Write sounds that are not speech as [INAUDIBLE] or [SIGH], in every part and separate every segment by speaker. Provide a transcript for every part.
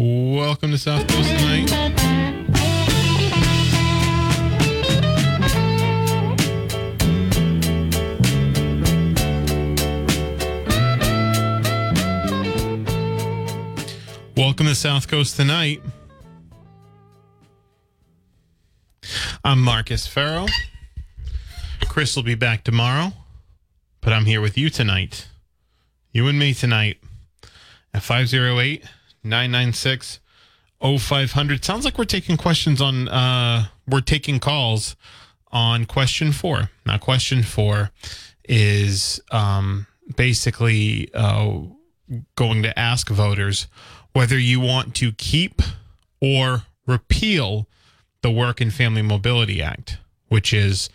Speaker 1: Welcome to South Coast tonight. Welcome to South Coast tonight. I'm Marcus Farrow. Chris will be back tomorrow, but I'm here with you tonight. You and me tonight at 508 996 0500. Sounds like we're taking questions on, uh, we're taking calls on question four. Now, question four is um, basically uh, going to ask voters whether you want to keep or repeal the Work and Family Mobility Act, which is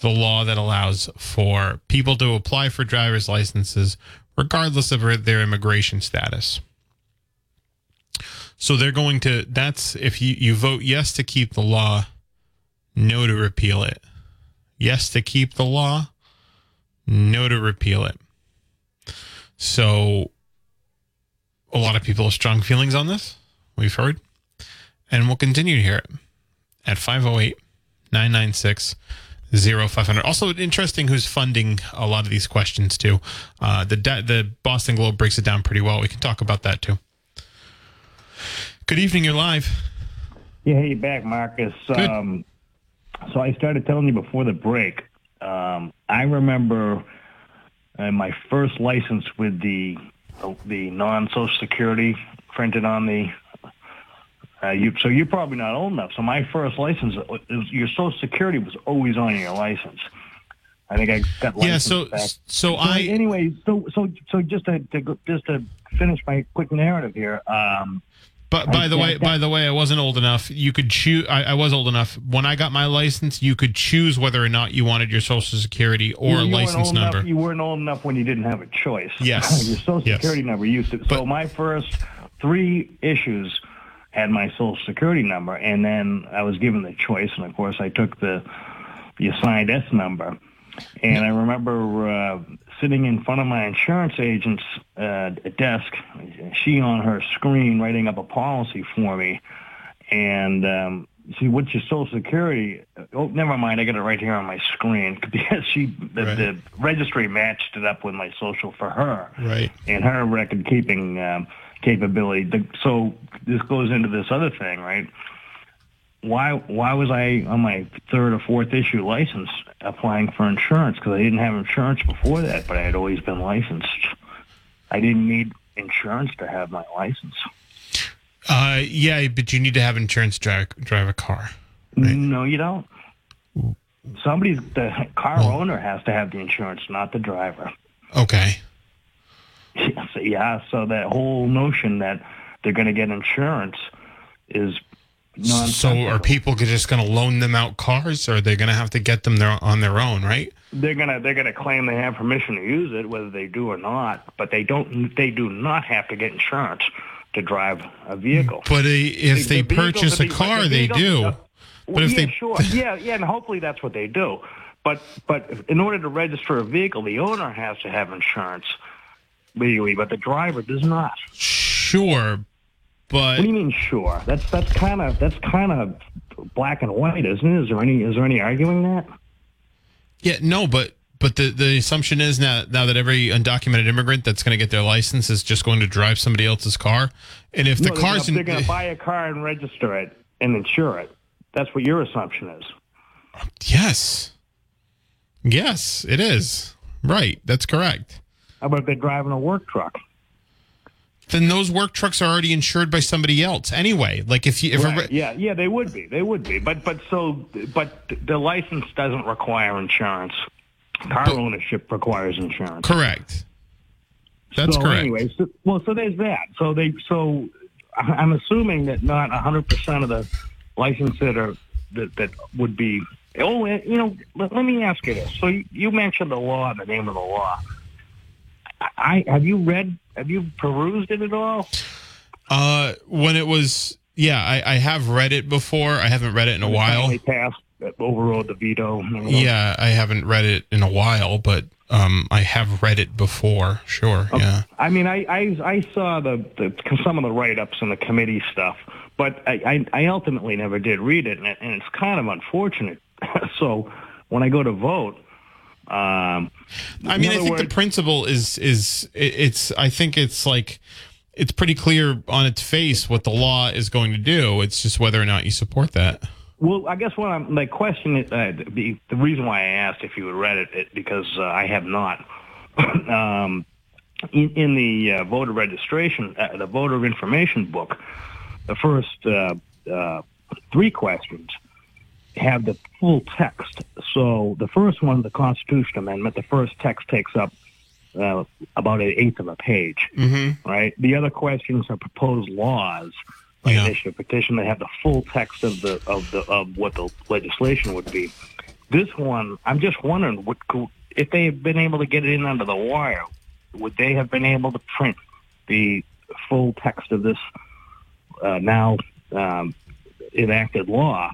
Speaker 1: the law that allows for people to apply for driver's licenses regardless of their immigration status. So they're going to, that's if you, you vote yes to keep the law, no to repeal it. Yes to keep the law, no to repeal it. So a lot of people have strong feelings on this, we've heard, and we'll continue to hear it at 508 996 0500. Also, interesting who's funding a lot of these questions too. Uh, the the Boston Globe breaks it down pretty well. We can talk about that too. Good evening. You're live.
Speaker 2: Yeah, hey, back, Marcus.
Speaker 1: Good.
Speaker 2: Um, so I started telling you before the break. Um, I remember uh, my first license with the the non Social Security printed on the. Uh, you, so you're probably not old enough. So my first license, it was, your Social Security was always on your license. I think I got
Speaker 1: Yeah. So
Speaker 2: back.
Speaker 1: so
Speaker 2: So
Speaker 1: I
Speaker 2: anyway, so so so just to, to just to finish my quick narrative here. Um,
Speaker 1: But by
Speaker 2: I-
Speaker 1: the way,
Speaker 2: that-
Speaker 1: by the way, I wasn't old enough. You could choose. I, I was old enough when I got my license. You could choose whether or not you wanted your social security or
Speaker 2: you
Speaker 1: a
Speaker 2: weren't
Speaker 1: license
Speaker 2: old
Speaker 1: number.
Speaker 2: Enough, you weren't old enough when you didn't have a choice. [LAUGHS]
Speaker 1: Yes.
Speaker 2: your social
Speaker 1: Yes.
Speaker 2: security number used to.
Speaker 1: But-
Speaker 2: so my first three issues had my social security number, and then I was given the choice, and of course I took the the assigned S number. And I remember uh, sitting in front of my insurance agent's uh, desk, she on her screen writing up a policy for me, and um, see what's your social security? Oh never mind. I got it right here on my screen. [LAUGHS] Because she the,
Speaker 1: Right.
Speaker 2: the registry matched it up with my social for her.
Speaker 1: Right.
Speaker 2: and her record keeping um, capability. The- so this goes into this other thing right why why was i on my third or fourth issue license applying for insurance because i didn't have insurance before that but i had always been licensed i didn't need insurance to have my license
Speaker 1: Uh, yeah, but you need to have insurance to drive, drive a car. Right.
Speaker 2: No, you don't. Somebody, the car owner has to have the insurance, not the driver.
Speaker 1: Okay.
Speaker 2: Yeah, [LAUGHS] so, yeah, so that whole notion that they're going to get insurance is.
Speaker 1: So are people just going to loan them out cars, or are they going to have to get them there on their own? Right.
Speaker 2: they're gonna they're gonna claim they have permission to use it, whether they do or not. But they don't. They do not have to get insurance to drive a vehicle.
Speaker 1: But uh, if they
Speaker 2: The
Speaker 1: purchase a car, they do. But if
Speaker 2: yeah,
Speaker 1: they-
Speaker 2: sure, yeah, yeah, and hopefully that's what they do. But but in order to register a vehicle, the owner has to have insurance legally, but the driver does not.
Speaker 1: Sure, but
Speaker 2: What do you mean? Sure. That's that's kind of that's kind of black and white, isn't it? Is there any is there any arguing that?
Speaker 1: yeah, no, but but the the assumption is now now that every undocumented immigrant that's going to get their license is just going to drive somebody else's car, and if the
Speaker 2: No, they're
Speaker 1: car's
Speaker 2: they're going [LAUGHS] to buy a car and register it and insure it. That's what your assumption is.
Speaker 1: yes, yes, it is right. That's correct.
Speaker 2: How about if they're driving a work truck?
Speaker 1: Then those work trucks are already insured by somebody else anyway. Like if you if a re-
Speaker 2: Yeah, yeah, they would be. They would be. But but so but the license doesn't require insurance. Car
Speaker 1: But-
Speaker 2: ownership requires insurance.
Speaker 1: correct, that's
Speaker 2: so
Speaker 1: correct.
Speaker 2: Anyway, so, well, so there's that. So they so I'm assuming that not 100 percent of the license that are that that would be. Oh, eh, you know, let, let me ask you this. So you, you mentioned the law, the name of the law. I have you read? Have you perused it at all?
Speaker 1: Uh, when it was, yeah, I, I have read it before. I haven't read it in a while.
Speaker 2: Passed, overrode the veto.
Speaker 1: Yeah, I haven't read it in a while, but um, I have read it before. Sure, yeah.
Speaker 2: I mean, I, I I saw the, the some of the write ups and the committee stuff, but I, I, I ultimately never did read it, and, it, and it's kind of unfortunate. [LAUGHS] so when I go to vote, um,
Speaker 1: I mean, I
Speaker 2: other
Speaker 1: think the principle is is it's. I think it's like it's pretty clear on its face what the law is going to do. It's just whether or not you support that.
Speaker 2: Well, I guess what I'm my question is uh, the, the reason why I asked if you had read it, it because uh, I have not. [COUGHS] um, in, in the uh, voter registration, uh, the voter information book, the first uh, uh, three questions have the full text. So the first one, the Constitution Amendment, the first text takes up uh, about an eighth of a page.
Speaker 1: Mm-hmm.
Speaker 2: Right. The other questions are proposed laws by
Speaker 1: Yeah.
Speaker 2: initiative petition that have the full text of the of the of what the legislation would be. This one, I'm just wondering, what could, if they had been able to get it in under the wire, would they have been able to print the full text of this uh, now um, enacted law?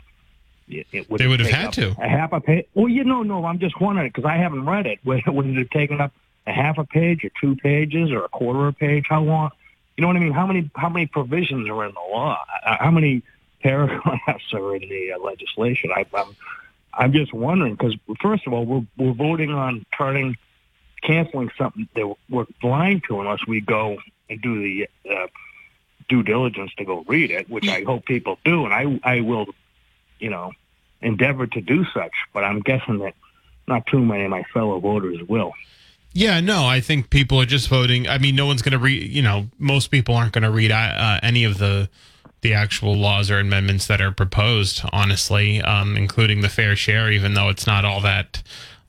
Speaker 2: It, it
Speaker 1: They would have had to.
Speaker 2: a half a page. Well, you know, no, I'm just wondering because I haven't read it. [LAUGHS] Would, would it have taken up a half a page or two pages or a quarter of a page? How long? You know what I mean? How many how many provisions are in the law? Uh, How many paragraphs [LAUGHS] are in the uh, legislation? I, I'm I'm just wondering because first of all, we're we're voting on turning canceling something that we're blind to unless we go and do the uh, due diligence to go read it, which I hope people do, and I I will, you know, endeavor to do such. But I'm guessing that not too many of my fellow voters will.
Speaker 1: Yeah, no, I think people are just voting. I mean, no one's going to read. You know, most people aren't going to read uh, any of the the actual laws or amendments that are proposed. Honestly, um, including the fair share, even though it's not all that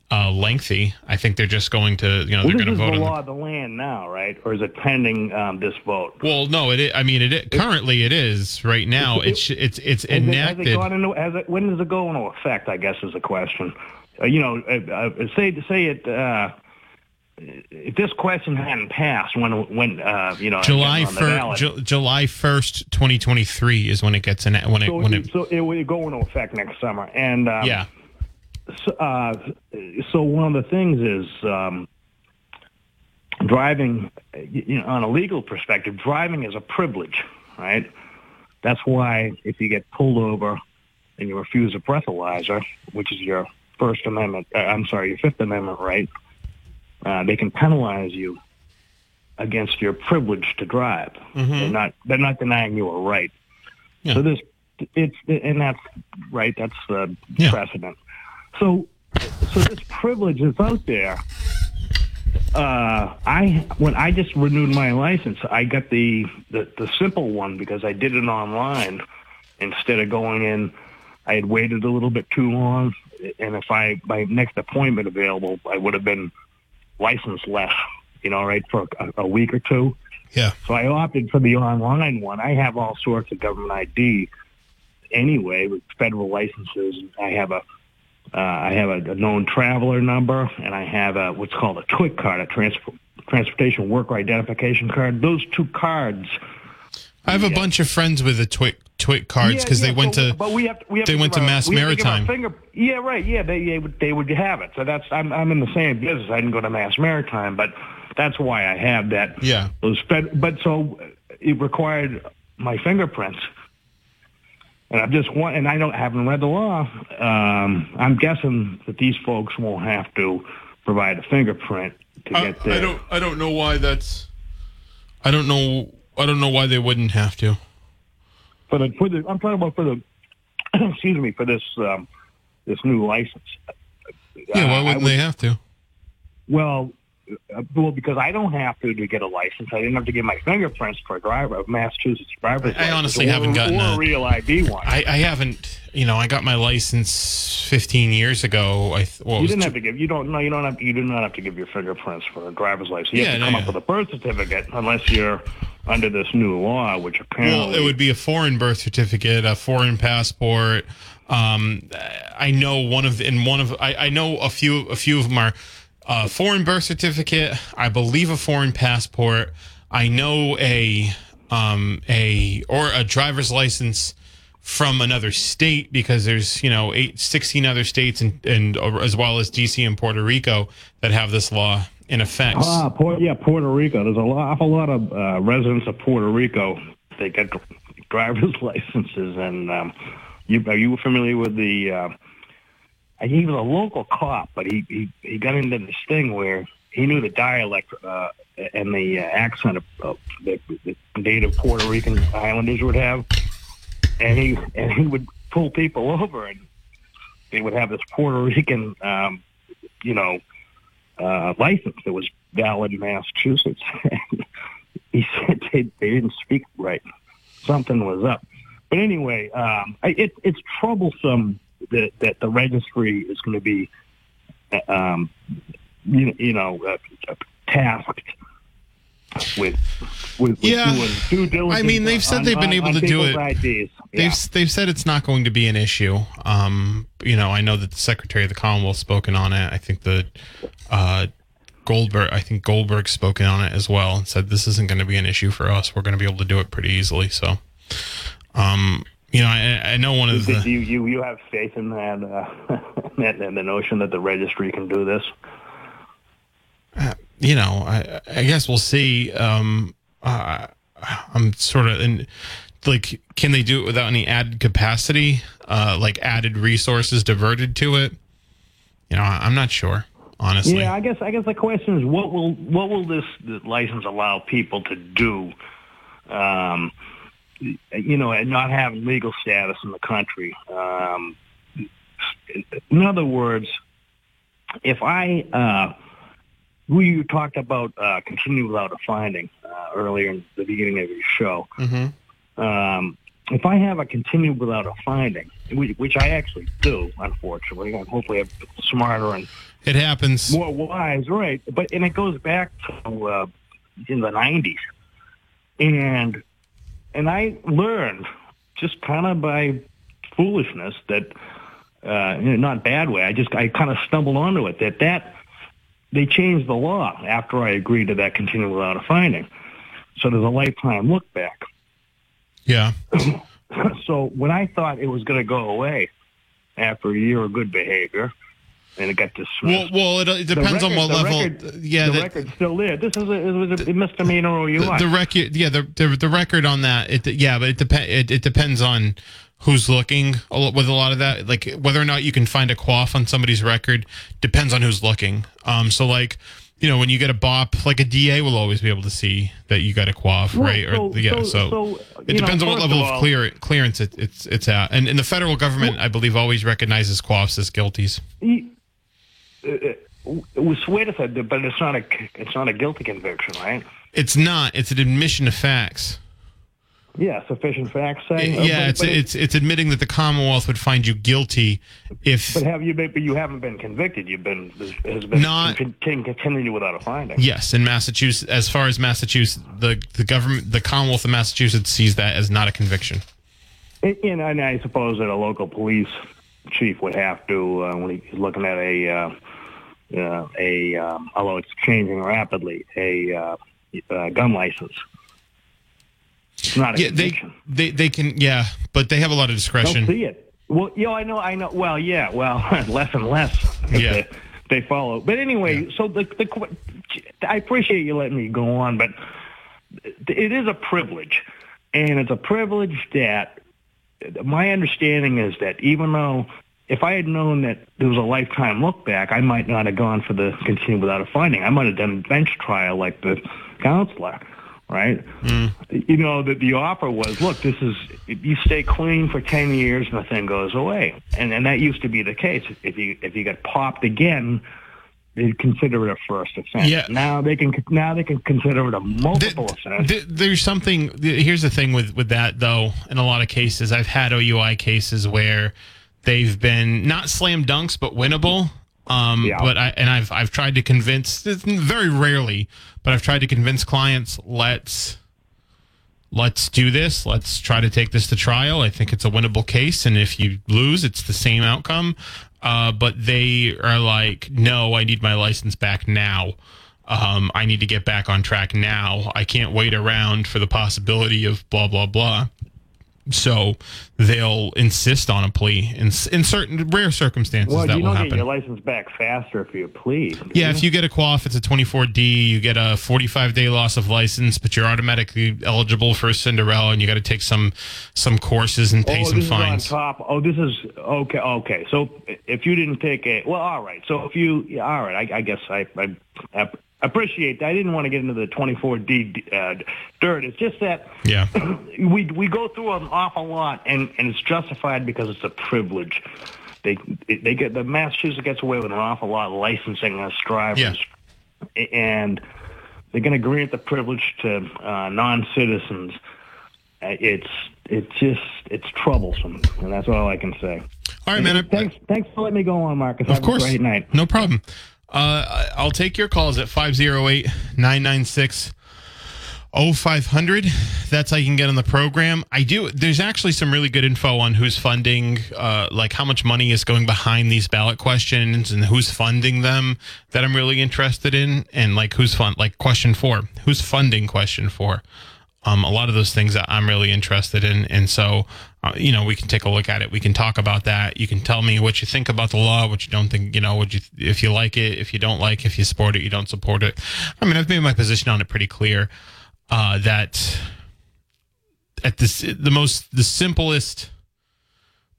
Speaker 1: uh, lengthy. I think they're just going to, you know,
Speaker 2: Well,
Speaker 1: they're going to
Speaker 2: is
Speaker 1: vote
Speaker 2: the
Speaker 1: on.
Speaker 2: law
Speaker 1: The,
Speaker 2: of the land now, right? Or is it pending um, this vote?
Speaker 1: well, no, it. I I mean, it, it currently it is right now. It's it's it's
Speaker 2: Has it, has it
Speaker 1: enacted.
Speaker 2: into, has it, when does it go into effect? I guess is the question. Uh, you know, uh, uh, say say it. Uh, if this question hadn't passed, when when uh, you know
Speaker 1: July
Speaker 2: on the ballot,
Speaker 1: first, July first, twenty twenty three is when it gets in. When it
Speaker 2: so,
Speaker 1: when it.
Speaker 2: so it would go into effect next summer. And um,
Speaker 1: Yeah,
Speaker 2: so, uh, so one of the things is um, driving. You know, on a legal perspective, driving is a privilege, right? That's why if you get pulled over and you refuse a breathalyzer, which is your First Amendment, uh, I'm sorry, your Fifth Amendment right, uh, they can penalize you against your privilege to drive. They're not they're not denying you a right.
Speaker 1: Yeah.
Speaker 2: So this it's and that's right. That's the
Speaker 1: Yeah.
Speaker 2: precedent. So so this privilege is out there. Uh, I when I just renewed my license, I got the, the the simple one because I did it online instead of going in. I had waited a little bit too long, and if I my next appointment available, I would have been licensed less. You know, right for a, a week or two.
Speaker 1: yeah.
Speaker 2: So I opted for the online one. I have all sorts of government ID anyway with federal licenses. I have a uh, I have a, a known traveler number, and I have a what's called a TWIC card, a transport transportation worker identification card. Those two cards.
Speaker 1: I have a
Speaker 2: Yeah.
Speaker 1: bunch of friends with a TWIC twit cards because
Speaker 2: Yeah,
Speaker 1: they went
Speaker 2: so-
Speaker 1: to
Speaker 2: But we have to, we have
Speaker 1: they
Speaker 2: to
Speaker 1: went to
Speaker 2: our-
Speaker 1: Mass
Speaker 2: have to
Speaker 1: Maritime.
Speaker 2: Finger, yeah, right. Yeah, they they would, they would have it. So that's I'm I'm in the same business. I didn't go to Mass Maritime, but that's why I have that.
Speaker 1: Yeah.
Speaker 2: Those fed, but so it required my fingerprints. And I'm just one, and I don't haven't read the law. Um, I'm guessing that these folks won't have to provide a fingerprint to
Speaker 1: I,
Speaker 2: get their.
Speaker 1: I don't I don't know why that's I don't know I don't know why they wouldn't have to.
Speaker 2: for the for the I'm talking about for the [CLEARS THROAT] excuse me for this um, this new license.
Speaker 1: Yeah, why
Speaker 2: Uh,
Speaker 1: wouldn't
Speaker 2: would-
Speaker 1: they have to?
Speaker 2: Well, well, because I don't have to to get a license. I didn't have to give my fingerprints for a driver, a Massachusetts driver's
Speaker 1: I honestly
Speaker 2: or,
Speaker 1: haven't gotten
Speaker 2: or a
Speaker 1: a-
Speaker 2: real ID one.
Speaker 1: I, I haven't you know, I got my license fifteen years ago. I well,
Speaker 2: you didn't have to give. You don't. No, you don't have. You do not have to give your fingerprints for a driver's license. You
Speaker 1: Yeah,
Speaker 2: have to
Speaker 1: no,
Speaker 2: come
Speaker 1: yeah.
Speaker 2: up with a birth certificate unless you're under this new law, which apparently.
Speaker 1: Well, it would be a foreign birth certificate, a foreign passport. Um, I know one of in one of I, I know a few a few of them are uh, foreign birth certificate. I believe a foreign passport. I know a um a or a driver's license from another state because there's you know eight, 16 other states and and as well as DC and Puerto Rico that have this law in effect.
Speaker 2: Ah, yeah, Puerto Rico. There's a lot, awful lot of uh, residents of Puerto Rico. They get driver's [LAUGHS] licenses, and um, you are you familiar with the? Uh, he was a local cop, but he, he he got into this thing where he knew the dialect uh, and the uh, accent of, of the, the native Puerto Rican Islanders would have, and he and he would pull people over, and they would have this Puerto Rican, um, you know uh, license that was valid in Massachusetts. [LAUGHS] and he said they, they didn't speak right. Something was up. But anyway, um, it, it's troublesome that, that the registry is going to be, um, you, you know, uh, uh, tasked with with, with
Speaker 1: Yeah.
Speaker 2: doing due diligence.
Speaker 1: I mean, they've said
Speaker 2: on-
Speaker 1: they've been
Speaker 2: on-
Speaker 1: able
Speaker 2: on
Speaker 1: to do it.
Speaker 2: IDs.
Speaker 1: They've
Speaker 2: Yeah.
Speaker 1: they've said it's not going to be an issue. Um, you know, I know that the Secretary of the Commonwealth spoken on it. I think the uh, Goldberg, I think Goldberg spoken on it as well and said this isn't going to be an issue for us. We're going to be able to do it pretty easily. So, um, you know, I, I know one of
Speaker 2: Did
Speaker 1: the
Speaker 2: you, you you have faith in that, uh, [LAUGHS] that in the notion that the registry can do this?
Speaker 1: you know, I, I guess we'll see. Um, uh, I'm sort of in, like, can they do it without any added capacity, uh, like added resources diverted to it? You know, I- I'm not sure, honestly.
Speaker 2: Yeah, I guess I guess the question is what will what will this license allow people to do? Um, you know, and not have legal status in the country. Um, in other words, if I uh, we talked about uh, continue without a finding uh, earlier in the beginning of your show.
Speaker 1: hmm
Speaker 2: Um, if I have a continue without a finding, which, which I actually do, unfortunately, and hopefully I'm smarter and
Speaker 1: It happens.
Speaker 2: more wise, right? But and it goes back to uh, in the '90s, and and I learned just kind of by foolishness that, uh, you know, not bad way. I just I kind of stumbled onto it that that they changed the law after I agreed to that continuing without a finding. So there's a lifetime look back.
Speaker 1: Yeah. [CLEARS THROAT]
Speaker 2: so when I thought it was going to go away after a year of good behavior, and it got
Speaker 1: Well,
Speaker 2: dismissed.
Speaker 1: well, it, it depends on what level.
Speaker 2: record-
Speaker 1: yeah,
Speaker 2: the
Speaker 1: the,
Speaker 2: record's still there. This is a, it was a misdemeanor OUI.
Speaker 1: the, the record. Yeah, the, the the record on that. It yeah, but it depend. It, it depends on who's looking with a lot of that. Like whether or not you can find a CWOF on somebody's record depends on who's looking. Um, so like. You know, when you get a bop, like a DA will always be able to see that you got a CWOF,
Speaker 2: Well,
Speaker 1: right?
Speaker 2: so-
Speaker 1: or yeah,
Speaker 2: so-
Speaker 1: so,
Speaker 2: so,
Speaker 1: it
Speaker 2: you know,
Speaker 1: depends on what level
Speaker 2: of all-
Speaker 1: clear clearance it, it's it's at. And, and the federal government, I believe, always recognizes CWOFs as guilties.
Speaker 2: Uh, uh, it was a second, but it's not a it's not a guilty conviction, right?
Speaker 1: It's not. It's an admission of facts.
Speaker 2: Yeah, sufficient facts say.
Speaker 1: yeah,
Speaker 2: but,
Speaker 1: it's
Speaker 2: but,
Speaker 1: it's it's admitting that the Commonwealth would find you guilty if
Speaker 2: but have you been? But you haven't been convicted. You've been has been
Speaker 1: Not-
Speaker 2: con- con- without a finding.
Speaker 1: yes, in Massachusetts. As far as Massachusetts, the the government, the Commonwealth of Massachusetts sees that as not a conviction.
Speaker 2: And, and, and I suppose that a local police chief would have to, uh, when he's looking at a, uh, uh, a um, although it's changing rapidly, a uh, uh, gun license. It's not a
Speaker 1: Yeah, they they they can yeah, but they have a lot of discretion.
Speaker 2: see it. Well, know, I know, I know. Well, yeah, well, [LAUGHS] less and less.
Speaker 1: Yeah.
Speaker 2: They, they follow. But anyway, so the, the I appreciate you letting me go on, but it is a privilege, and it's a privilege that my understanding is that even though if I had known that there was a lifetime look back, I might not have gone for the continue without a finding. I might have done a bench trial like the counselor, right? Mm. You know, that the offer was, look, this is if you stay clean for ten years and the thing goes away, and and that used to be the case. If you if you got popped again. They'd consider it a first offense.
Speaker 1: Yeah.
Speaker 2: Now they can now they can consider it a multiple offense.
Speaker 1: Th- there's something. Here's the thing with with that though. In a lot of cases, I've had OUI cases where they've been not slam dunks, but winnable. Um,
Speaker 2: Yeah.
Speaker 1: But I and I've I've tried to convince very rarely, but I've tried to convince clients let's let's do this. Let's try to take this to trial. I think it's a winnable case, and if you lose, it's the same outcome. Uh, but they are like, no, I need my license back now. Um, I need to get back on track now. I can't wait around for the possibility of blah blah blah. So they'll insist on a plea in in certain rare circumstances
Speaker 2: Well,
Speaker 1: that
Speaker 2: you
Speaker 1: will
Speaker 2: don't
Speaker 1: happen.
Speaker 2: get your license back faster if you plead.
Speaker 1: Yeah, if you get a CWOF, it's a 24D. You get a 45 day loss of license, but you're automatically eligible for a Cinderella, and you got to take some some courses and pay
Speaker 2: oh,
Speaker 1: some
Speaker 2: this
Speaker 1: fines.
Speaker 2: is on top. Oh, this is okay. Okay, so if you didn't take a well, all right. So if you, yeah, all right, I, I guess I, I, I appreciate. that. I didn't want to get into the 24D uh, dirt. It's just that
Speaker 1: Yeah, [CLEARS THROAT]
Speaker 2: we we go through an awful lot, and and it's justified because it's a privilege. They they get the Massachusetts gets away with an awful lot of licensing us drivers, and they're going to grant the privilege to uh, non-citizens. Uh, It's it's just it's troublesome, and that's all I can say.
Speaker 1: all right, man. I-
Speaker 2: thanks thanks for letting me go on, Marcus.
Speaker 1: Of
Speaker 2: Have
Speaker 1: course.
Speaker 2: a great night.
Speaker 1: No problem. Uh, I'll take your calls at 508 996 0500. That's how you can get on the program. I do. There's actually some really good info on who's funding, uh, like how much money is going behind these ballot questions and who's funding them that I'm really interested in. And like who's fund, like question four, who's funding question four? um, a lot of those things that I'm really interested in. And so, uh, you know, we can take a look at it. We can talk about that. You can tell me what you think about the law, what you don't think, you know, what you, if you like it, if you don't like, if you support it, you don't support it. I mean, I've made my position on it pretty clear, uh, that at this, the most, the simplest,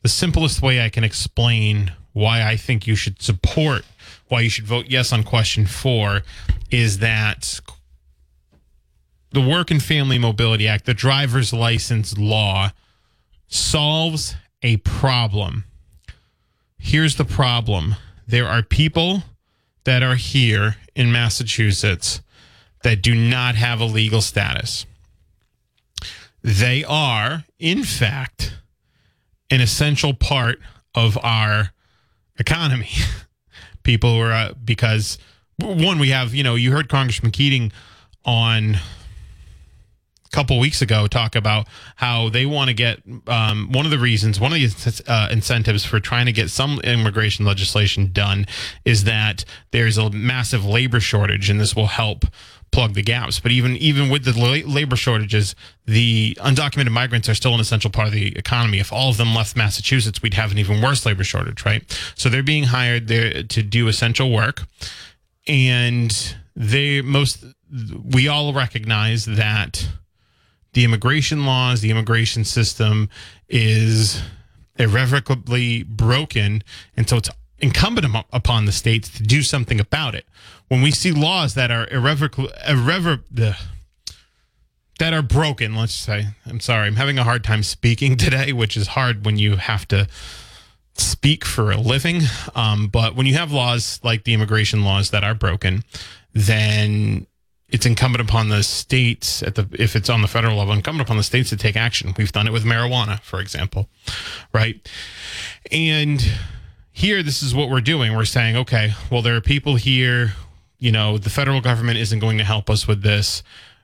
Speaker 1: the simplest way I can explain why I think you should support, why you should vote yes on question four is that the Work and Family Mobility Act, the driver's license law, solves a problem. Here's the problem there are people that are here in Massachusetts that do not have a legal status. They are, in fact, an essential part of our economy. [LAUGHS] People who are, uh, because one, we have, you know, you heard Congressman Keating on couple weeks ago talk about how they want to get um, one of the reasons, one of the uh, incentives for trying to get some immigration legislation done is that there's a massive labor shortage, and this will help plug the gaps. But even even with the labor shortages, the undocumented migrants are still an essential part of the economy. If all of them left Massachusetts, we'd have an even worse labor shortage, right? So they're being hired there to do essential work, and they most we all recognize that the immigration laws, the immigration system is irrevocably broken. And so it's incumbent upon the states to do something about it. When we see laws that are irrevocably, irrever- that are broken, let's say, I'm sorry, I'm having a hard time speaking [LAUGHS] today, which is hard when you have to speak for a living. Um, but when you have laws like the immigration laws that are broken, then it's incumbent upon the states at the if it's on the federal level incumbent upon the states to take action. We've done it with marijuana for example right? And here this is what we're doing. We're saying okay well there are people here you know the federal government isn't going to help us with this.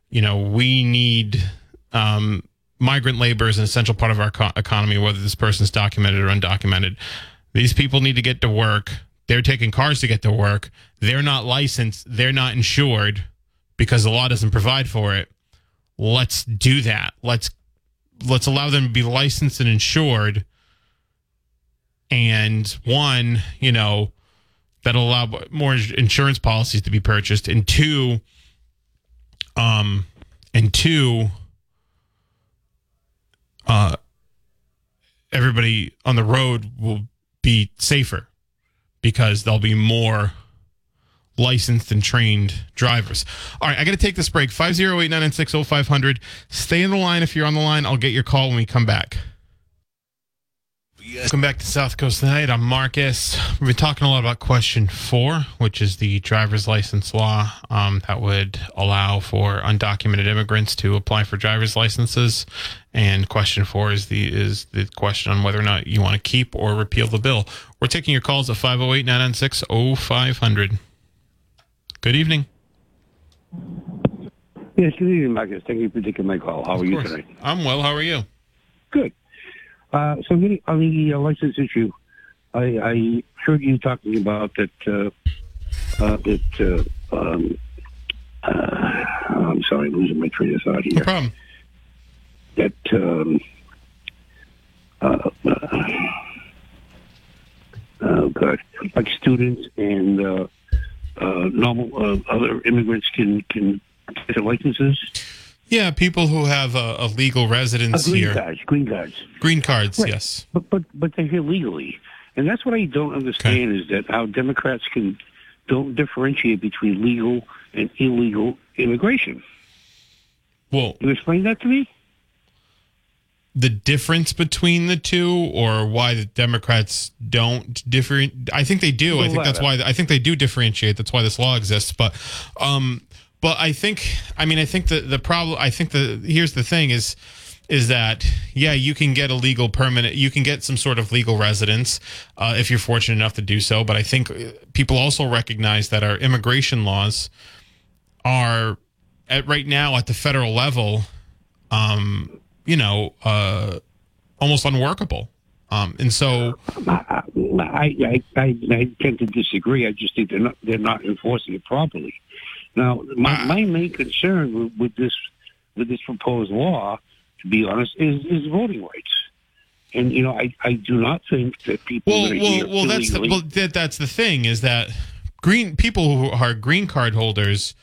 Speaker 1: You know we need um, migrant labor is an essential part of our co- economy whether this person's documented or undocumented. These people need to get to work. They're taking cars to get to work. They're not licensed. They're not insured because the law doesn't provide for it. let's do that. Let's let's allow them to be licensed and insured. And one, you know, that'll allow more insurance policies to be purchased, and two, um, and two, uh, everybody on the road will be safer because there'll be more licensed and trained drivers. All right, I got to take this break. 508 996 0500. Stay in the line if you're on the line. I'll get your call when we come back. Welcome back to South Coast Tonight. I'm Marcus. We've been talking a lot about question four, which is the driver's license law um, that would allow for undocumented immigrants to apply for driver's licenses. And question four is the is the question on whether or not you want to keep or repeal the bill. We're taking your calls at 508 996 0500. Good evening.
Speaker 3: Yes, good evening, Marcus. Thank you for taking my call. How are you tonight?
Speaker 1: I'm well. How are you?
Speaker 3: Good. Uh, so getting on the uh, license issue, I, I heard you talking about that. Uh, uh, that uh, um, uh, I'm sorry, I'm losing my train of thought here.
Speaker 1: No problem.
Speaker 3: That um, uh, uh, oh god, like students and uh, uh, normal uh, other immigrants can can get their licenses.
Speaker 1: Yeah, people who have a, a legal
Speaker 3: Uh,
Speaker 1: residence
Speaker 3: green
Speaker 1: here.
Speaker 3: cards, green cards.
Speaker 1: Green cards,
Speaker 3: Right.
Speaker 1: yes.
Speaker 3: But but but they're here legally, and that's what I don't understand is that how Democrats can don't differentiate between legal and illegal immigration.
Speaker 1: Well,
Speaker 3: You explain that to me?
Speaker 1: The difference between the two or why the Democrats don't differ. I think they do. I think that's why. I think they do differentiate. That's why this law exists. But um but I think I mean I think the the problem I think the here's the thing is is that yeah you can get a legal permanent you can get some sort of legal residence uh, if you're fortunate enough to do so but i think uh, people also recognize that our immigration laws are at right now at the federal level um you know uh almost unworkable um and so
Speaker 3: I, I, I, I tend to disagree. I just think they're not they're not enforcing it properly. Now, my,
Speaker 1: Ah.
Speaker 3: my main concern with, with this with this proposed law, to be honest, is, is voting rights. And you know, I, I do not think that people
Speaker 1: well
Speaker 3: that are
Speaker 1: well well that's the, well that, that's the thing is that green people who are green card holders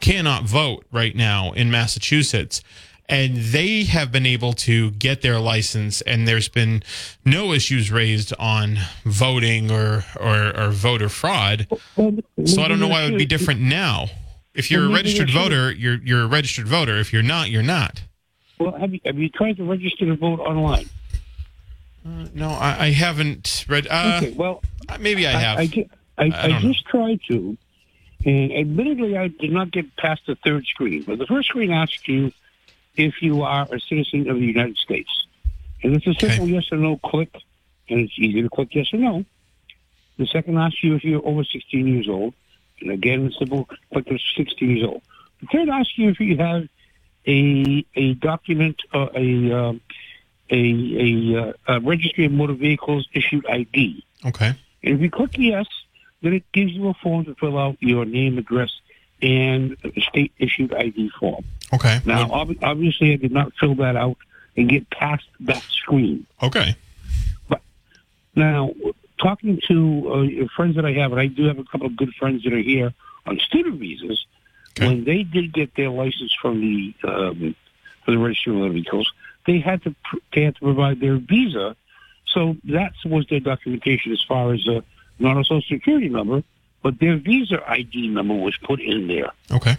Speaker 1: cannot vote right now in Massachusetts and they have been able to get their license and there's been no issues raised on voting or or, or voter fraud. So I don't know why it would be different now. If you're a registered voter you're you're a registered voter. If you're not you're not.
Speaker 3: Well, have you, have you tried to register to vote online?
Speaker 1: no I, I haven't read uh
Speaker 3: okay, well,
Speaker 1: maybe I have.
Speaker 3: I, I,
Speaker 1: I
Speaker 3: I, just tried to, and admittedly, I did not get past the third screen. But the first screen asks you if you are a citizen of the United States, and it's a simple yes or no click, and it's easy to click yes or no. The second asks you if you're over 16 years old, and again, it's simple click of 16 years old. The third asks you if you have a a document, uh, a um, a a, uh, a registry of motor vehicles issued ID.
Speaker 1: okay
Speaker 3: And if you click yes, then it gives you a form to fill out your name, address, and a state issued ID form.
Speaker 1: okay
Speaker 3: Now, ob- obviously, I did not fill that out and get past that screen.
Speaker 1: okay But
Speaker 3: Now, talking to uh, friends that I have, and I do have a couple of good friends that are here on student visas,
Speaker 1: Okay.
Speaker 3: when they did get their license from the um, for the registry of motor vehicles, they had to pr- they had to provide their visa. So that was their documentation as far as uh, not a social security number, but their visa ID number was put in there.
Speaker 1: okay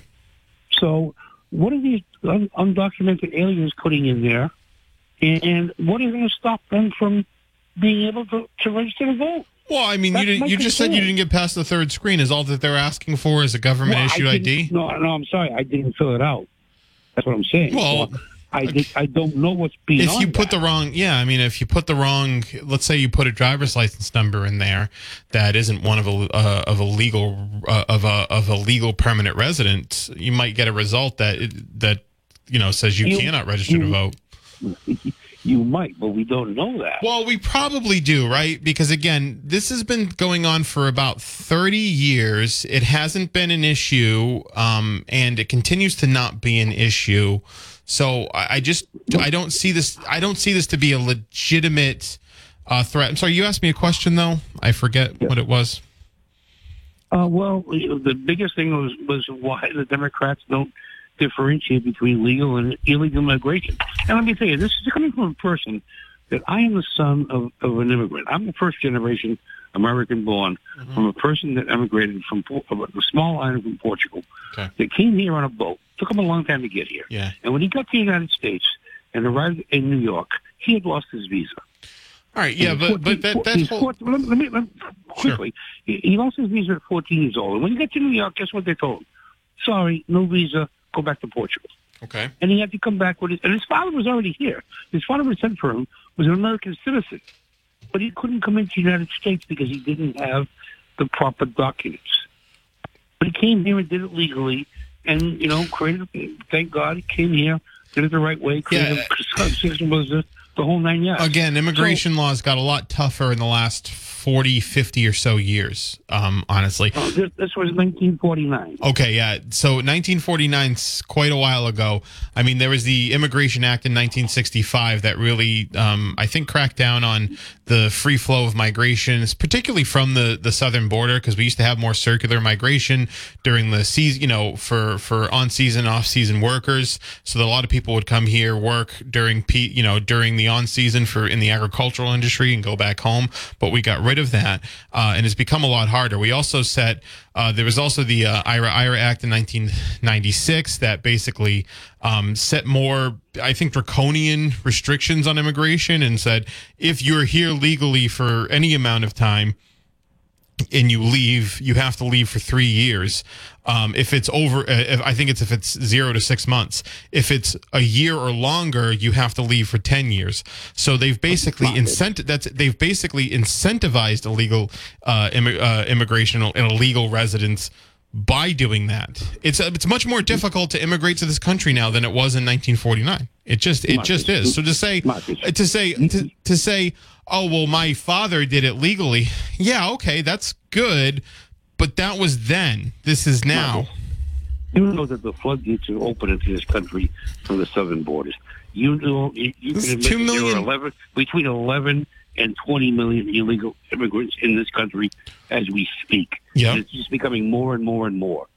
Speaker 3: So what are these un- undocumented aliens putting in there, and, and what is going to stop them from being able to, to register to vote?
Speaker 1: Well, I mean, you, didn't, you just said you didn't get past the third screen. Is all that they're asking for is a government
Speaker 3: Well, I
Speaker 1: ID?
Speaker 3: No, no, I'm sorry, I didn't fill it out. That's what I'm saying.
Speaker 1: Well,
Speaker 3: I I don't know what's beyond
Speaker 1: If you put
Speaker 3: that.
Speaker 1: the wrong, yeah, I mean, if you put the wrong, let's say you put a driver's license number in there that isn't one of a uh, of a legal uh, of a of a legal permanent resident, you might get a result that it, that you know says you,
Speaker 3: You-
Speaker 1: cannot register to vote. [LAUGHS]
Speaker 3: You might, but we don't know that.
Speaker 1: Well, we probably do, right? Because again, this has been going on for about 30 years. It hasn't been an issue, um, and it continues to not be an issue. So I, I just I don't see this. I don't see this to be a legitimate uh, threat. I'm sorry. You asked me a question though. I forget what it was.
Speaker 3: Uh, well, the biggest thing was was why the Democrats don't differentiate between legal and illegal immigration. And let me tell you, this is coming from a person that I am the son of, of an immigrant. I'm the first generation American born
Speaker 1: Mm-hmm.
Speaker 3: from a person that emigrated from a small island from Portugal
Speaker 1: Okay.
Speaker 3: that came here on a boat. Took him a long time to get here.
Speaker 1: Yeah.
Speaker 3: And when he got to the United States and arrived in New York, he had lost his visa.
Speaker 1: All right. Yeah, but but that, that's whole,
Speaker 3: 14 let me, let me, let me- quickly. He, he lost his visa at 14 years old. And when he got to New York, guess what they told him? Sorry, no visa. Go back to Portugal.
Speaker 1: okay.
Speaker 3: And he had to come back with his. And his father was already here. His father was sent for him. Was an American citizen, but he couldn't come into the United States because he didn't have the proper documents. But he came here and did it legally, and you know, created. Thank God he came here, did it the right way. Created
Speaker 1: Yeah.
Speaker 3: a system was the, whole nine yards.
Speaker 1: Again, immigration laws got a lot tougher in the last 40, 50 or so years. Um, honestly.
Speaker 3: Oh, this, this was 1949.
Speaker 1: Okay, yeah. So 1949 's quite a while ago. I mean, there was the Immigration Act in 1965 that really, um, I think, cracked down on the free flow of migrations, particularly from the, the southern border, because we used to have more circular migration during the season, you know, for, for on season, off season workers. So that a lot of people would come here, work during, you know, during the on season for in the agricultural industry and go back home. But we got rid of that, uh, and it's become a lot harder. We also set uh, there was also the uh, IRA IRA Act in 1996 that basically um, set more, I think, draconian restrictions on immigration and said if you're here legally for any amount of time and you leave, you have to leave for three years. Um, if it's over, uh, if, I think it's if it's zero to six months. If it's a year or longer, you have to leave for ten years. So they've basically incent that's they've basically incentivized illegal uh, uh, immigration and illegal residents by doing that. It's uh, it's much more difficult to immigrate to this country now than it was in 1949. It just it just is. So to say to say to, to say oh well my father did it legally yeah okay that's good but that was then this is now
Speaker 3: You know that the floodgates are open into this country from the southern borders. You know, you, you can admit
Speaker 1: two
Speaker 3: that there
Speaker 1: million-
Speaker 3: are 11, between 11 and 20 million illegal immigrants in this country as we speak.
Speaker 1: Yeah.
Speaker 3: It's just becoming more and more and more.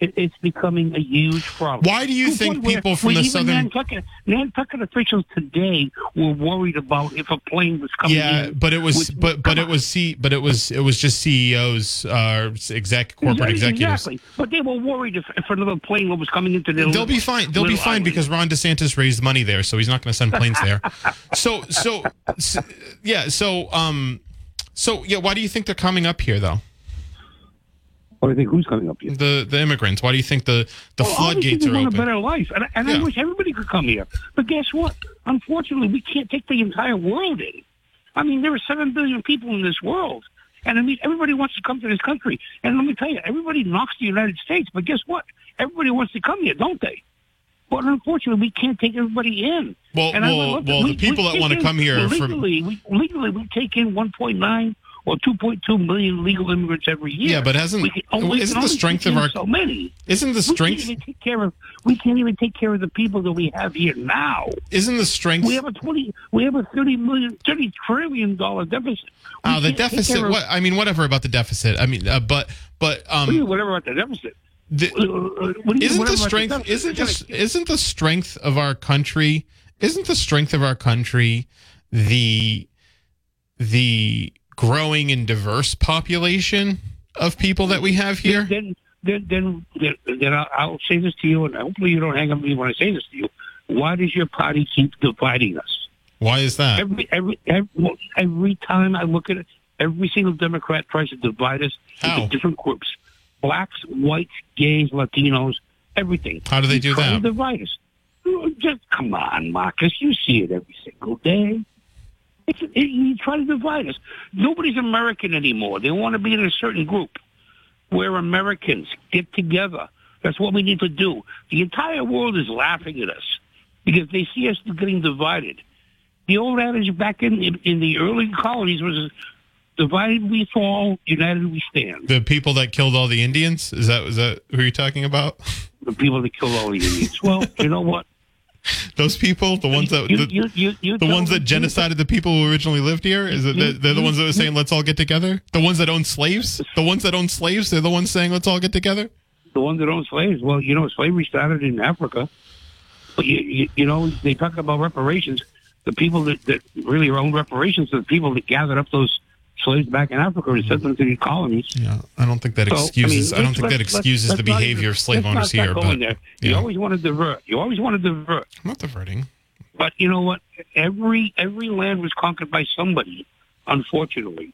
Speaker 3: It, it's becoming a huge problem.
Speaker 1: Why do you
Speaker 3: To
Speaker 1: think people from the
Speaker 3: even
Speaker 1: southern-
Speaker 3: Nantucket, Nantucket officials today were worried about if a plane was coming
Speaker 1: yeah but it was
Speaker 3: with-
Speaker 1: but but it was c but it was it was just ceos uh exec corporate executives
Speaker 3: Exactly. But they were worried if, if another plane was coming into their
Speaker 1: They'll be fine. They'll be fine
Speaker 3: island.
Speaker 1: because Ron DeSantis raised money there, so he's not going to send planes there. [LAUGHS] So, so, so, yeah. So, um, so yeah. Why do you think they're coming up here, though?
Speaker 3: What do you think? Who's coming up here?
Speaker 1: The the immigrants. Why do you think the the
Speaker 3: Well,
Speaker 1: floodgates
Speaker 3: they
Speaker 1: are
Speaker 3: want
Speaker 1: open?
Speaker 3: a better life, and, and
Speaker 1: Yeah.
Speaker 3: I wish everybody could come here. But guess what? Unfortunately, we can't take the entire world in. I mean, there are seven billion people in this world, and I mean, everybody wants to come to this country. And let me tell you, everybody knocks the United States, but guess what? Everybody wants to come here, don't they? But unfortunately, we can't take everybody in.
Speaker 1: Well,
Speaker 3: And
Speaker 1: well, well,
Speaker 3: we-
Speaker 1: the people
Speaker 3: we
Speaker 1: that want to come here are from
Speaker 3: legally, we, legally, we take in 1.9 or 2.2 million legal immigrants every year.
Speaker 1: Yeah, but hasn't-
Speaker 3: can only-
Speaker 1: isn't the strength of our-
Speaker 3: so many?
Speaker 1: isn't the strength?
Speaker 3: We can't even take care of. We can't even take care of the people that we have here now.
Speaker 1: isn't the strength
Speaker 3: We have a twenty. We have a thirty million, thirty trillion dollar deficit. We
Speaker 1: oh the deficit
Speaker 3: of-
Speaker 1: what I mean whatever about the deficit I mean uh, but but
Speaker 3: What you-
Speaker 1: um
Speaker 3: whatever about the deficit.
Speaker 1: the,
Speaker 3: what do you-
Speaker 1: isn't the strength isn't the isn't the strength of our country isn't the strength of our country the the growing and diverse population of people that we have here
Speaker 3: Then, then, then, then, then I'll, I'll say this to you, and hopefully you don't hang up on me when I say this to you. Why does your party keep dividing us?
Speaker 1: why is that
Speaker 3: Every every every, every time I look at it, every single Democrat tries to divide us
Speaker 1: How?
Speaker 3: into different groups: blacks, whites, gays, Latinos, everything.
Speaker 1: How do they do that?
Speaker 3: Divide us. Just come on, Marcus. You see it every single day. It's, it, you try to divide us. Nobody's American anymore. They want to be in a certain group. We're Americans. Get together. That's what we need to do. The entire world is laughing at us because they see us getting divided. the old adage back in, in in the early colonies was divided we fall, united we stand.
Speaker 1: The people that killed all the Indians is that is that who you're talking about?
Speaker 3: The people that killed all the Indians. Well, you know what? [LAUGHS]
Speaker 1: Those people, the ones that
Speaker 3: You-
Speaker 1: the,
Speaker 3: you- you- you
Speaker 1: the ones that genocided the people who originally lived here. Is it they're the ones that were saying let's all get together? The ones that own slaves? The ones that own slaves? They're the ones saying let's all get together.
Speaker 3: the ones that own slaves. Well, you know, slavery started in Africa. But you, you, you know, they talk about reparations. The people that, that really own reparations are the people that gathered up those slaves back in Africa and sent them to the colonies.
Speaker 1: Yeah, I don't think that
Speaker 3: So, I mean,
Speaker 1: excuses. I, don't think that
Speaker 3: let's-
Speaker 1: excuses
Speaker 3: let's
Speaker 1: the behavior
Speaker 3: even-
Speaker 1: of slave owners here. But
Speaker 3: there. You always want to divert. You always want to divert.
Speaker 1: I'm not diverting.
Speaker 3: But you know what? Every every land was conquered by somebody. Unfortunately,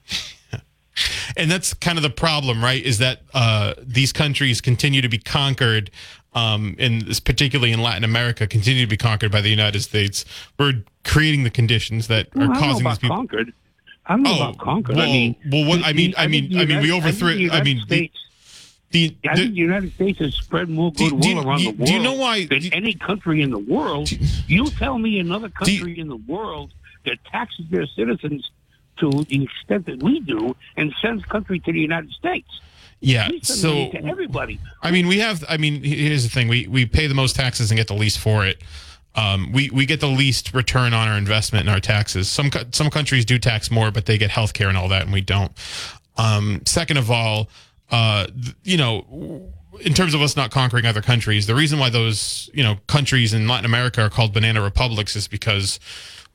Speaker 3: [LAUGHS]
Speaker 1: and that's kind of the problem, right? Is that uh, these countries continue to be conquered, um, and this- particularly in Latin America, continue to be conquered by the United States. We're creating the conditions that
Speaker 3: Well,
Speaker 1: are
Speaker 3: I don't know
Speaker 1: causing these people.
Speaker 3: conquered. Oh, I don't know
Speaker 1: Oh,
Speaker 3: about conquered.
Speaker 1: well,
Speaker 3: I mean,
Speaker 1: well, what- I mean-
Speaker 3: the-
Speaker 1: I mean- I mean, we overthrew
Speaker 3: I, think.
Speaker 1: I mean, the-
Speaker 3: States,
Speaker 1: The,
Speaker 3: I think the United States has spread more
Speaker 1: Do-
Speaker 3: goodwill
Speaker 1: do you-
Speaker 3: around
Speaker 1: do
Speaker 3: the world
Speaker 1: do you know why-
Speaker 3: than
Speaker 1: do
Speaker 3: any country in the world. you tell me another
Speaker 1: Do
Speaker 3: country in the world that taxes their citizens to the extent that we do and sends country to the United States.
Speaker 1: yeah. So
Speaker 3: to everybody.
Speaker 1: I mean, we have. I mean, here's the thing: we we pay the most taxes and get the least for it. Um, we we get the least return on our investment in our taxes. Some some countries do tax more, but they get health care and all that, and we don't. Um, second of all, uh, you know, in terms of us not conquering other countries, the reason why those you know countries in Latin America are called banana republics is because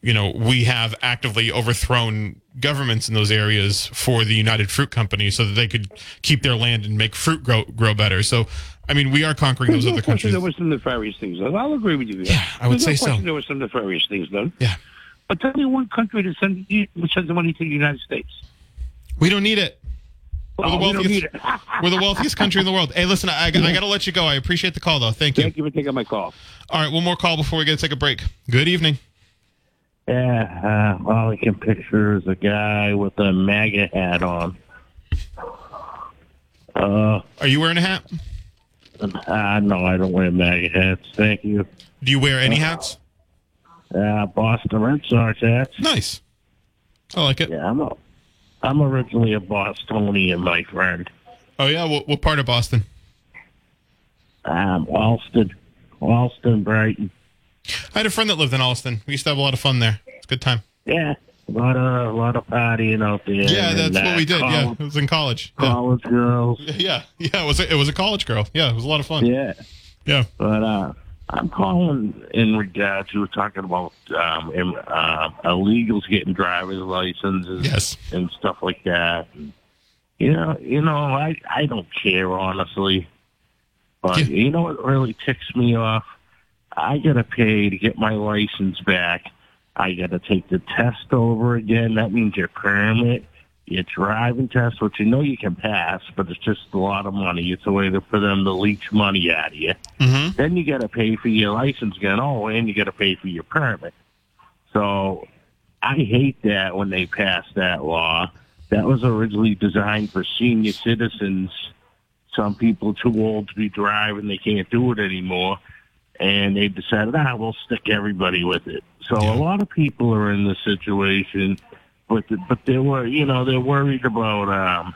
Speaker 1: you know we have actively overthrown governments in those areas for the United Fruit Company so that they could keep their land and make fruit grow grow better. So, I mean, we are conquering those
Speaker 3: no
Speaker 1: other countries.
Speaker 3: there was some nefarious things done. I'll agree with you. There.
Speaker 1: Yeah, I would
Speaker 3: There's no
Speaker 1: say so.
Speaker 3: There was some nefarious things done.
Speaker 1: Yeah,
Speaker 3: But tell me one country that sends, sends the money to the United States.
Speaker 1: we don't need it. We're the
Speaker 3: we don't
Speaker 1: wealthiest.
Speaker 3: need it. [LAUGHS]
Speaker 1: We're the wealthiest country in the world. Hey, listen, I, I got to let you go. I appreciate the call, though. Thank you.
Speaker 3: Thank you for taking my call.
Speaker 1: All right, one more call before we get to take a break. Good evening.
Speaker 4: Yeah, uh, all I can picture is a guy with a MAGA hat on. Uh,
Speaker 1: Are you wearing a hat?
Speaker 4: uh, no, I don't wear MAGA hats. Thank you.
Speaker 1: Do you wear any hats?
Speaker 4: Uh, Boston Red Sox hats.
Speaker 1: Nice. I like it.
Speaker 4: Yeah, I'm a, I'm originally a Bostonian, my friend.
Speaker 1: Oh yeah, what, what part of Boston?
Speaker 4: Um, Allston, Allston, Brighton.
Speaker 1: I had a friend that lived in Allston. We used to have a lot of fun there. It's a good time.
Speaker 4: Yeah, a lot of a lot of partying out there.
Speaker 1: Yeah, that's what we did. Yeah, it was in college. Yeah,
Speaker 4: college girls. [LAUGHS]
Speaker 1: yeah, yeah. It was a, it was a college girl. Yeah, it was a lot of fun.
Speaker 4: Yeah.
Speaker 1: Yeah.
Speaker 4: But uh, I'm calling in regards to talking about um, im- uh, illegals getting driver's licenses
Speaker 1: Yes.
Speaker 4: and stuff like that. And, you know, you know, I I don't care honestly, but
Speaker 1: Yeah.
Speaker 4: you know what really ticks me off? I gotta pay to get my license back. I gotta take the test over again. That means your permit, your driving test, which you know you can pass, but it's just a lot of money. It's a way to, for them to leech money out of you.
Speaker 1: hmm
Speaker 4: Then you got to pay for your license again. Oh, and you got to pay for your permit. So I hate that when they passed that law. That was originally designed for senior citizens. Some people too old to be driving, they can't do it anymore. And they decided, ah, we'll stick everybody with it. So
Speaker 1: Yeah.
Speaker 4: a lot of people are in this situation, but but they were, you know, they're worried about um,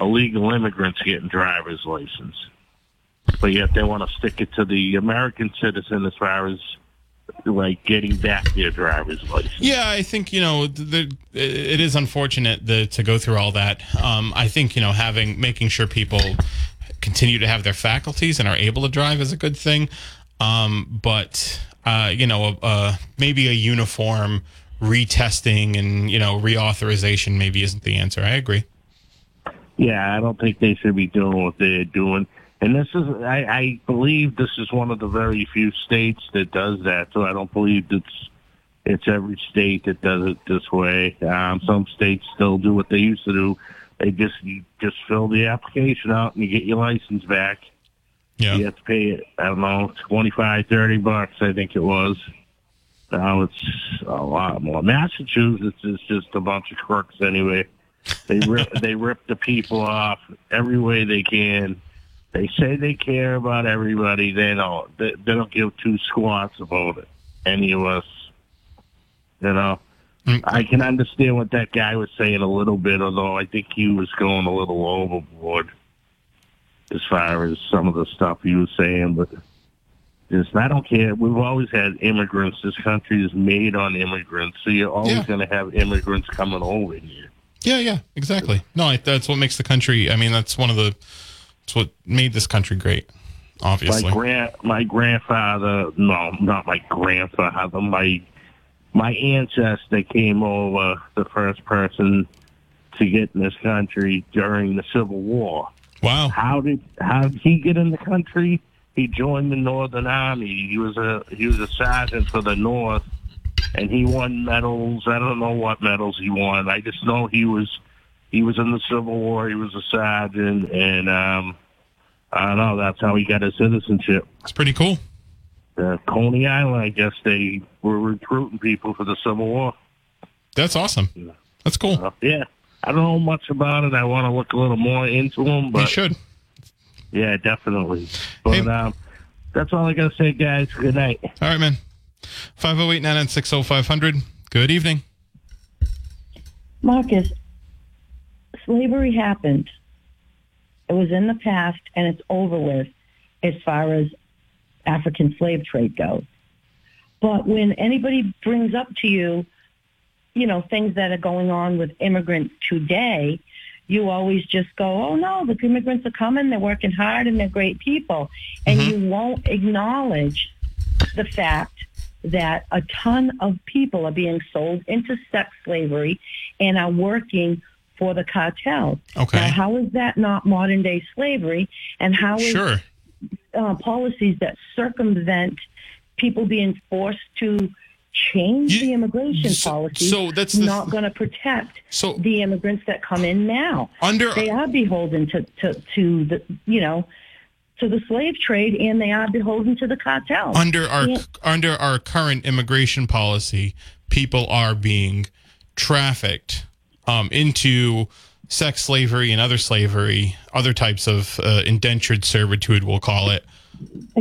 Speaker 4: illegal immigrants getting driver's license but yet they want to stick it to the American citizen as far as like getting back their driver's license.
Speaker 1: Yeah, I think you know the, it is unfortunate the, to go through all that. Um, I think you know having making sure people continue to have their faculties and are able to drive is a good thing. Um, but uh, you know, uh, maybe a uniform retesting and you know reauthorization maybe isn't the answer. I agree.
Speaker 4: Yeah, I don't think they should be doing what they're doing. And this is, I, I believe this is one of the very few states that does that. So I don't believe it's it's every state that does it this way. Um, some states still do what they used to do. They just you just fill the application out and you get your license back.
Speaker 1: Yeah.
Speaker 4: You have to pay I don't know, twenty five, thirty bucks, I think it was. Now it's a lot more. Massachusetts is just a bunch of crooks anyway. They rip, [LAUGHS] they rip the people off every way they can. They say they care about everybody. They don't. They, they don't give two squats about it. Any of us, you know. Mm. I can understand what that guy was saying a little bit, although I think he was going a little overboard as far as some of the stuff he was saying. But just, I don't care. We've always had immigrants. This country is made on immigrants, so you're always
Speaker 1: Yeah.
Speaker 4: going to have immigrants coming over here.
Speaker 1: Yeah, yeah, exactly. No, I, that's what makes the country. I mean, that's one of the. It's what made this country great. Obviously.
Speaker 4: My grand, my grandfather, no, not my grandfather, my my ancestor came over, the first person to get in this country during the Civil War.
Speaker 1: Wow.
Speaker 4: How did how did he get in the country? He joined the Northern Army. He was a he was a sergeant for the North, and he won medals. I don't know what medals he won. I just know he was he was in the Civil War. He was a sergeant, and um, I don't know. That's how he got his citizenship.
Speaker 1: It's pretty cool.
Speaker 4: Uh, Coney Island, I guess they were recruiting people for the Civil War.
Speaker 1: That's awesome. That's cool.
Speaker 4: Uh, yeah, I don't know much about it. I want to look a little more into them, But you
Speaker 1: should.
Speaker 4: Yeah, definitely. But
Speaker 1: Hey-
Speaker 4: um, that's all I got to say, guys. Good night.
Speaker 1: All right, man. 508 996 0500. Good evening.
Speaker 5: Marcus, slavery happened. It was in the past and it's over with as far as African slave trade goes. But when anybody brings up to you, you know, things that are going on with immigrants today, you always just go, oh no, the immigrants are coming, they're working hard and they're great people. And you won't acknowledge the fact that a ton of people are being sold into sex slavery and are working for the cartel.
Speaker 1: Okay.
Speaker 5: Now, how is that not modern day slavery? And how is
Speaker 1: Sure.
Speaker 5: uh, policies that circumvent people being forced to change
Speaker 1: You-
Speaker 5: the immigration
Speaker 1: so-
Speaker 5: policy
Speaker 1: so that's the-
Speaker 5: not going to protect
Speaker 1: So-
Speaker 5: the immigrants that come in now.
Speaker 1: Under
Speaker 5: They are beholden to, to, to the, you know, to the slave trade and they are beholden to the cartel.
Speaker 1: under our
Speaker 5: Yeah.
Speaker 1: under our current immigration policy, people are being trafficked um, into sex slavery and other slavery, other types of uh, indentured servitude, we'll call it.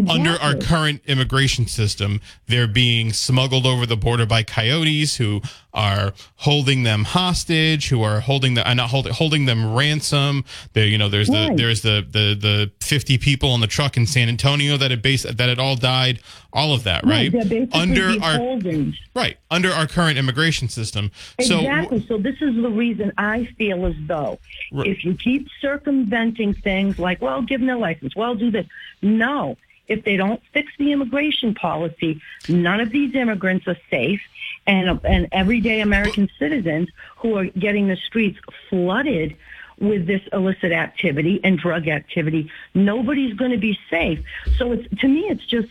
Speaker 1: Under our current immigration system, they're being smuggled over the border by coyotes who are holding them hostage, who are holding the uh, not holding holding them ransom. There, you know, there's the
Speaker 5: Right.
Speaker 1: there's the the the 50 people on the truck in San Antonio that had base that had all died. All of that, right?
Speaker 5: They're
Speaker 1: Under our right under our current immigration system. So
Speaker 5: Exactly. So this is the reason I feel as though
Speaker 1: Right.
Speaker 5: if you keep circumventing things like, well, give them a license, well, do this. No. If they don't fix the immigration policy, none of these immigrants are safe. And, and everyday American citizens who are getting the streets flooded with this illicit activity and drug activity, nobody's going to be safe. So it's, to me, it's just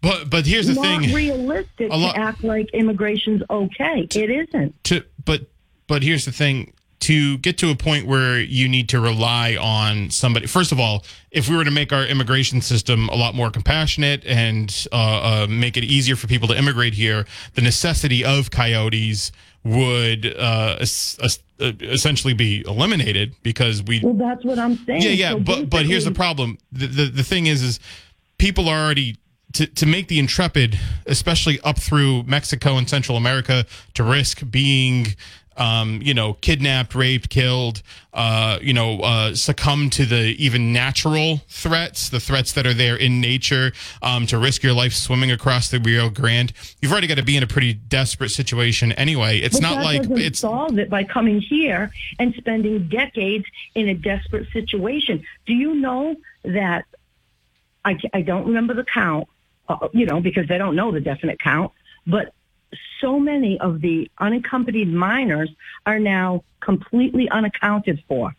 Speaker 1: but but here's the
Speaker 5: not
Speaker 1: thing.
Speaker 5: realistic
Speaker 1: lot-
Speaker 5: to act like immigration's okay. It isn't.
Speaker 1: to but but here's the thing to get to a point where you need to rely on somebody first of all if we were to make our immigration system a lot more compassionate and uh, uh, make it easier for people to immigrate here the necessity of coyotes would uh, es- es- uh, essentially be eliminated because we
Speaker 5: Well, that's what I'm saying.
Speaker 1: yeah yeah
Speaker 5: So
Speaker 1: but but here's the problem the, the the thing is is people are already to, to make the intrepid especially up through mexico and central america to risk being um, you know kidnapped raped killed uh, you know uh, succumb to the even natural threats the threats that are there in nature um, to risk your life swimming across the rio grande you've already got to be in a pretty desperate situation anyway it's
Speaker 5: But
Speaker 1: not like it's
Speaker 5: solve it by coming here and spending decades in a desperate situation. Do you know that? I, I don't remember the count, uh, you know, because they don't know the definite count. But so many of the unaccompanied minors are now completely unaccounted for.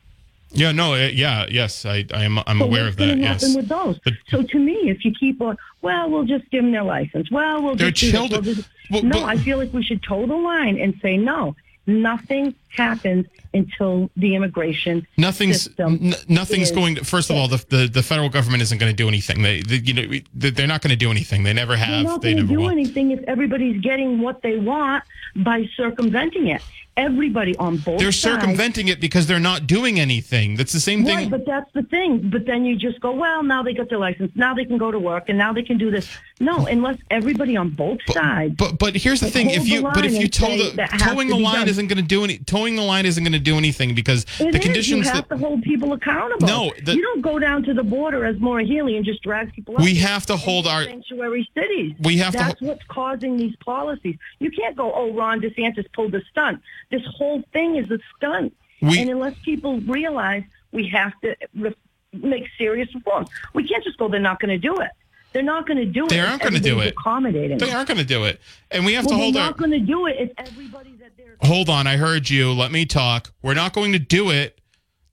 Speaker 1: yeah no uh, yeah yes i i am i'm
Speaker 5: So
Speaker 1: aware of that yes
Speaker 5: happen with those?
Speaker 1: But-
Speaker 5: so to me, if you keep on, well, we'll just give them their license. Well, we'll
Speaker 1: They're
Speaker 5: just
Speaker 1: children.
Speaker 5: we'll just-
Speaker 1: Well,
Speaker 5: no,
Speaker 1: but-
Speaker 5: I feel like we should toe the line and say no. Nothing happens until the immigration
Speaker 1: Nothing's
Speaker 5: system
Speaker 1: n- nothing's going to. First of all, the, the the federal government isn't going to do anything. they, they you know they're not going to do anything. They never
Speaker 5: They're
Speaker 1: have.
Speaker 5: not
Speaker 1: They never
Speaker 5: do
Speaker 1: will.
Speaker 5: anything if everybody's getting what they want by circumventing it. Everybody on both
Speaker 1: They're
Speaker 5: sides.
Speaker 1: circumventing it because they're not doing anything. That's the same
Speaker 5: Right,
Speaker 1: thing.
Speaker 5: but that's the thing. But then you just go, well, now they got their license. Now they can go to work, and now they can do this. No, unless everybody on both sides.
Speaker 1: But but here's the thing: if you but if you
Speaker 5: toe
Speaker 1: the toeing
Speaker 5: to
Speaker 1: the line
Speaker 5: done.
Speaker 1: isn't going to do any toeing the line isn't going to do anything because
Speaker 5: It
Speaker 1: the
Speaker 5: is.
Speaker 1: conditions
Speaker 5: you have
Speaker 1: that
Speaker 5: to hold people accountable.
Speaker 1: No, the-
Speaker 5: you don't go down to the border as Maura Healey and just drag people. up
Speaker 1: We have to hold our-
Speaker 5: sanctuary cities.
Speaker 1: We have to
Speaker 5: That's what's causing these policies. You can't go, oh, Ron DeSantis pulled a stunt. This whole thing is a stunt.
Speaker 1: We-
Speaker 5: and unless people realize we have to re- make serious reforms, we can't just go. They're not going to do it. They're not going to do it.
Speaker 1: They aren't gonna do it.
Speaker 5: Accommodating.
Speaker 1: they aren't going to do it, and we have
Speaker 5: well,
Speaker 1: to hold
Speaker 5: they're
Speaker 1: our.
Speaker 5: not going to do it if everybody that they're
Speaker 1: hold on, I heard you. Let me talk. We're not going to do it.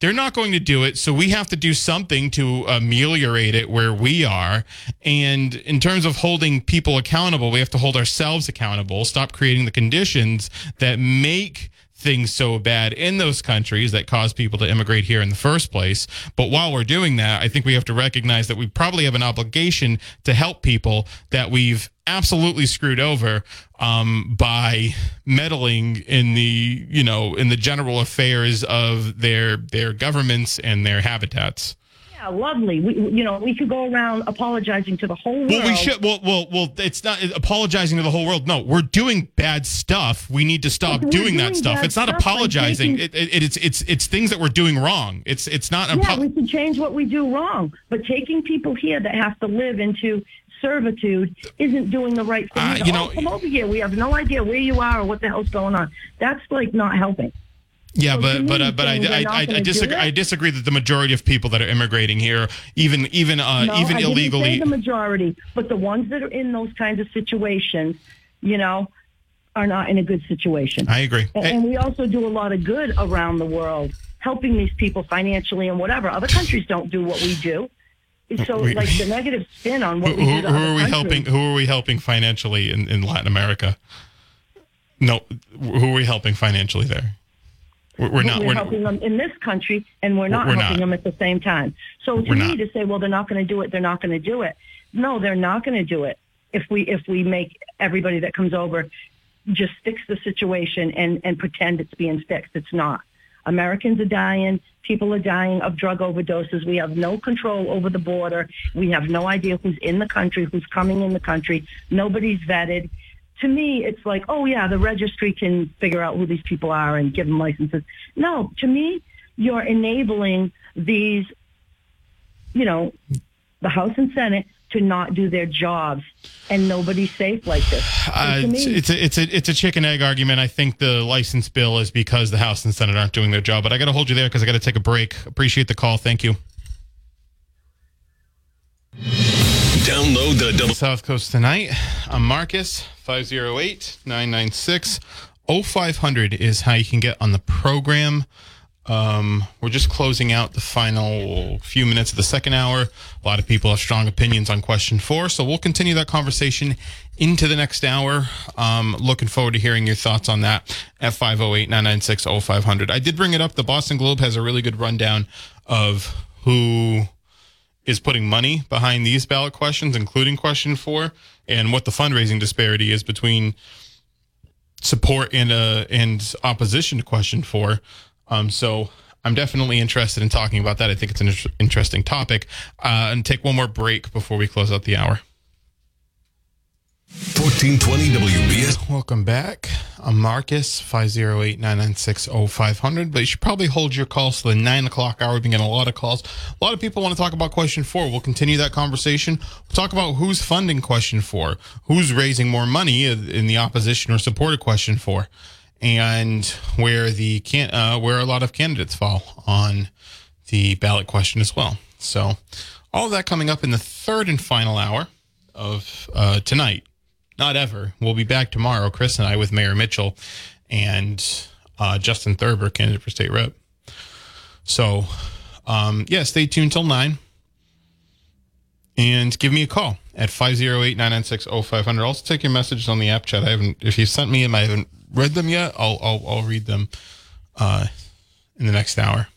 Speaker 1: They're not going to do it, so we have to do something to ameliorate it where we are. And in terms of holding people accountable, we have to hold ourselves accountable, stop creating the conditions that make things so bad in those countries that cause people to immigrate here in the first place. But while we're doing that, I think we have to recognize that we probably have an obligation to help people that we've absolutely screwed over um, by meddling in the you know in the general affairs of their their governments and their habitats.
Speaker 5: Yeah, lovely. We, you know, we could go around apologizing to the whole world.
Speaker 1: Well, we should. Well, well, well. It's not apologizing to the whole world. No, we're doing bad stuff. We need to stop
Speaker 5: We're
Speaker 1: doing, that stuff. It's not
Speaker 5: stuff
Speaker 1: apologizing.
Speaker 5: taking-
Speaker 1: It, it, it's it's it's things that we're doing wrong. It's it's not.
Speaker 5: Yeah,
Speaker 1: apo-
Speaker 5: we can change what we do wrong, but taking people here that have to live into servitude isn't doing the right thing.
Speaker 1: Uh, you
Speaker 5: Oh,
Speaker 1: know-
Speaker 5: come over here. We have no idea where you are or what the hell's going on. That's like not helping.
Speaker 1: Yeah,
Speaker 5: So
Speaker 1: but but uh, but I I, I, I disagree. I disagree that the majority of people that are immigrating here, even even uh,
Speaker 5: No,
Speaker 1: even
Speaker 5: I
Speaker 1: illegally,
Speaker 5: the majority, but the ones that are in those kinds of situations, you know, are not in a good situation.
Speaker 1: I agree.
Speaker 5: And, and we also do a lot of good around the world, helping these people financially and whatever. Other countries don't do what we do. So,
Speaker 1: We-
Speaker 5: like the negative spin on
Speaker 1: who,
Speaker 5: what we
Speaker 1: who,
Speaker 5: do to
Speaker 1: who are we
Speaker 5: countries.
Speaker 1: helping? Who are we helping financially in, in Latin America? No, who are we helping financially there? We're, we're not.
Speaker 5: We're,
Speaker 1: We're,
Speaker 5: helping them in this country, and we're not
Speaker 1: We're
Speaker 5: helping
Speaker 1: not.
Speaker 5: them at the same time. So to me, to say, well, they're not going to do it, they're not going to do it. No, they're not going to do it. If we if we make everybody that comes over just fix the situation and and pretend it's being fixed, it's not. Americans are dying. People are dying of drug overdoses. We have no control over the border. We have no idea who's in the country, who's coming in the country. Nobody's vetted. To me, it's like, oh yeah, the registry can figure out who these people are and give them licenses. No, to me, you're enabling these, you know, the House and Senate to not do their jobs, and nobody's safe like this.
Speaker 1: Uh,
Speaker 5: to
Speaker 1: it's,
Speaker 5: me,
Speaker 1: it's a it's a it's a chicken egg argument. I think the license bill is because the House and Senate aren't doing their job. But I got to hold you there because I got to take a break. Appreciate the call. Thank you.
Speaker 6: Download the double.
Speaker 1: South Coast tonight. I'm Marcus. 508 996 0500 is how you can get on the program. Um, we're just closing out the final few minutes of the second hour. A lot of people have strong opinions on question four, so we'll continue that conversation into the next hour. Um, looking forward to hearing your thoughts on that at 508 996 0500. I did bring it up. The Boston Globe has a really good rundown of who is putting money behind these ballot questions, including question four, and what the fundraising disparity is between support and uh, and opposition to question four. Um, so I'm definitely interested in talking about that. I think it's an interesting topic. Uh, and take one more break before we close out the hour.
Speaker 6: 1420 WBS.
Speaker 1: Welcome back. I'm Marcus, 508-996-0500. But you should probably hold your calls to the 9 o'clock hour. We've been getting a lot of calls. A lot of people want to talk about question four. We'll continue that conversation. We'll talk about who's funding question four, who's raising more money in the opposition or support of question four, and where the uh, where a lot of candidates fall on the ballot question as well. So all of that coming up in the third and final hour of uh, tonight not ever. We'll be back tomorrow, Chris and I, with Mayor Mitchell and uh, Justin Thurber, candidate for state rep. So, um, yeah, stay tuned till 9 and give me a call at 508 996 0500. Also, take your messages on the app chat. I haven't, if you sent me them, I haven't read them yet. I'll, I'll, I'll read them uh, in the next hour.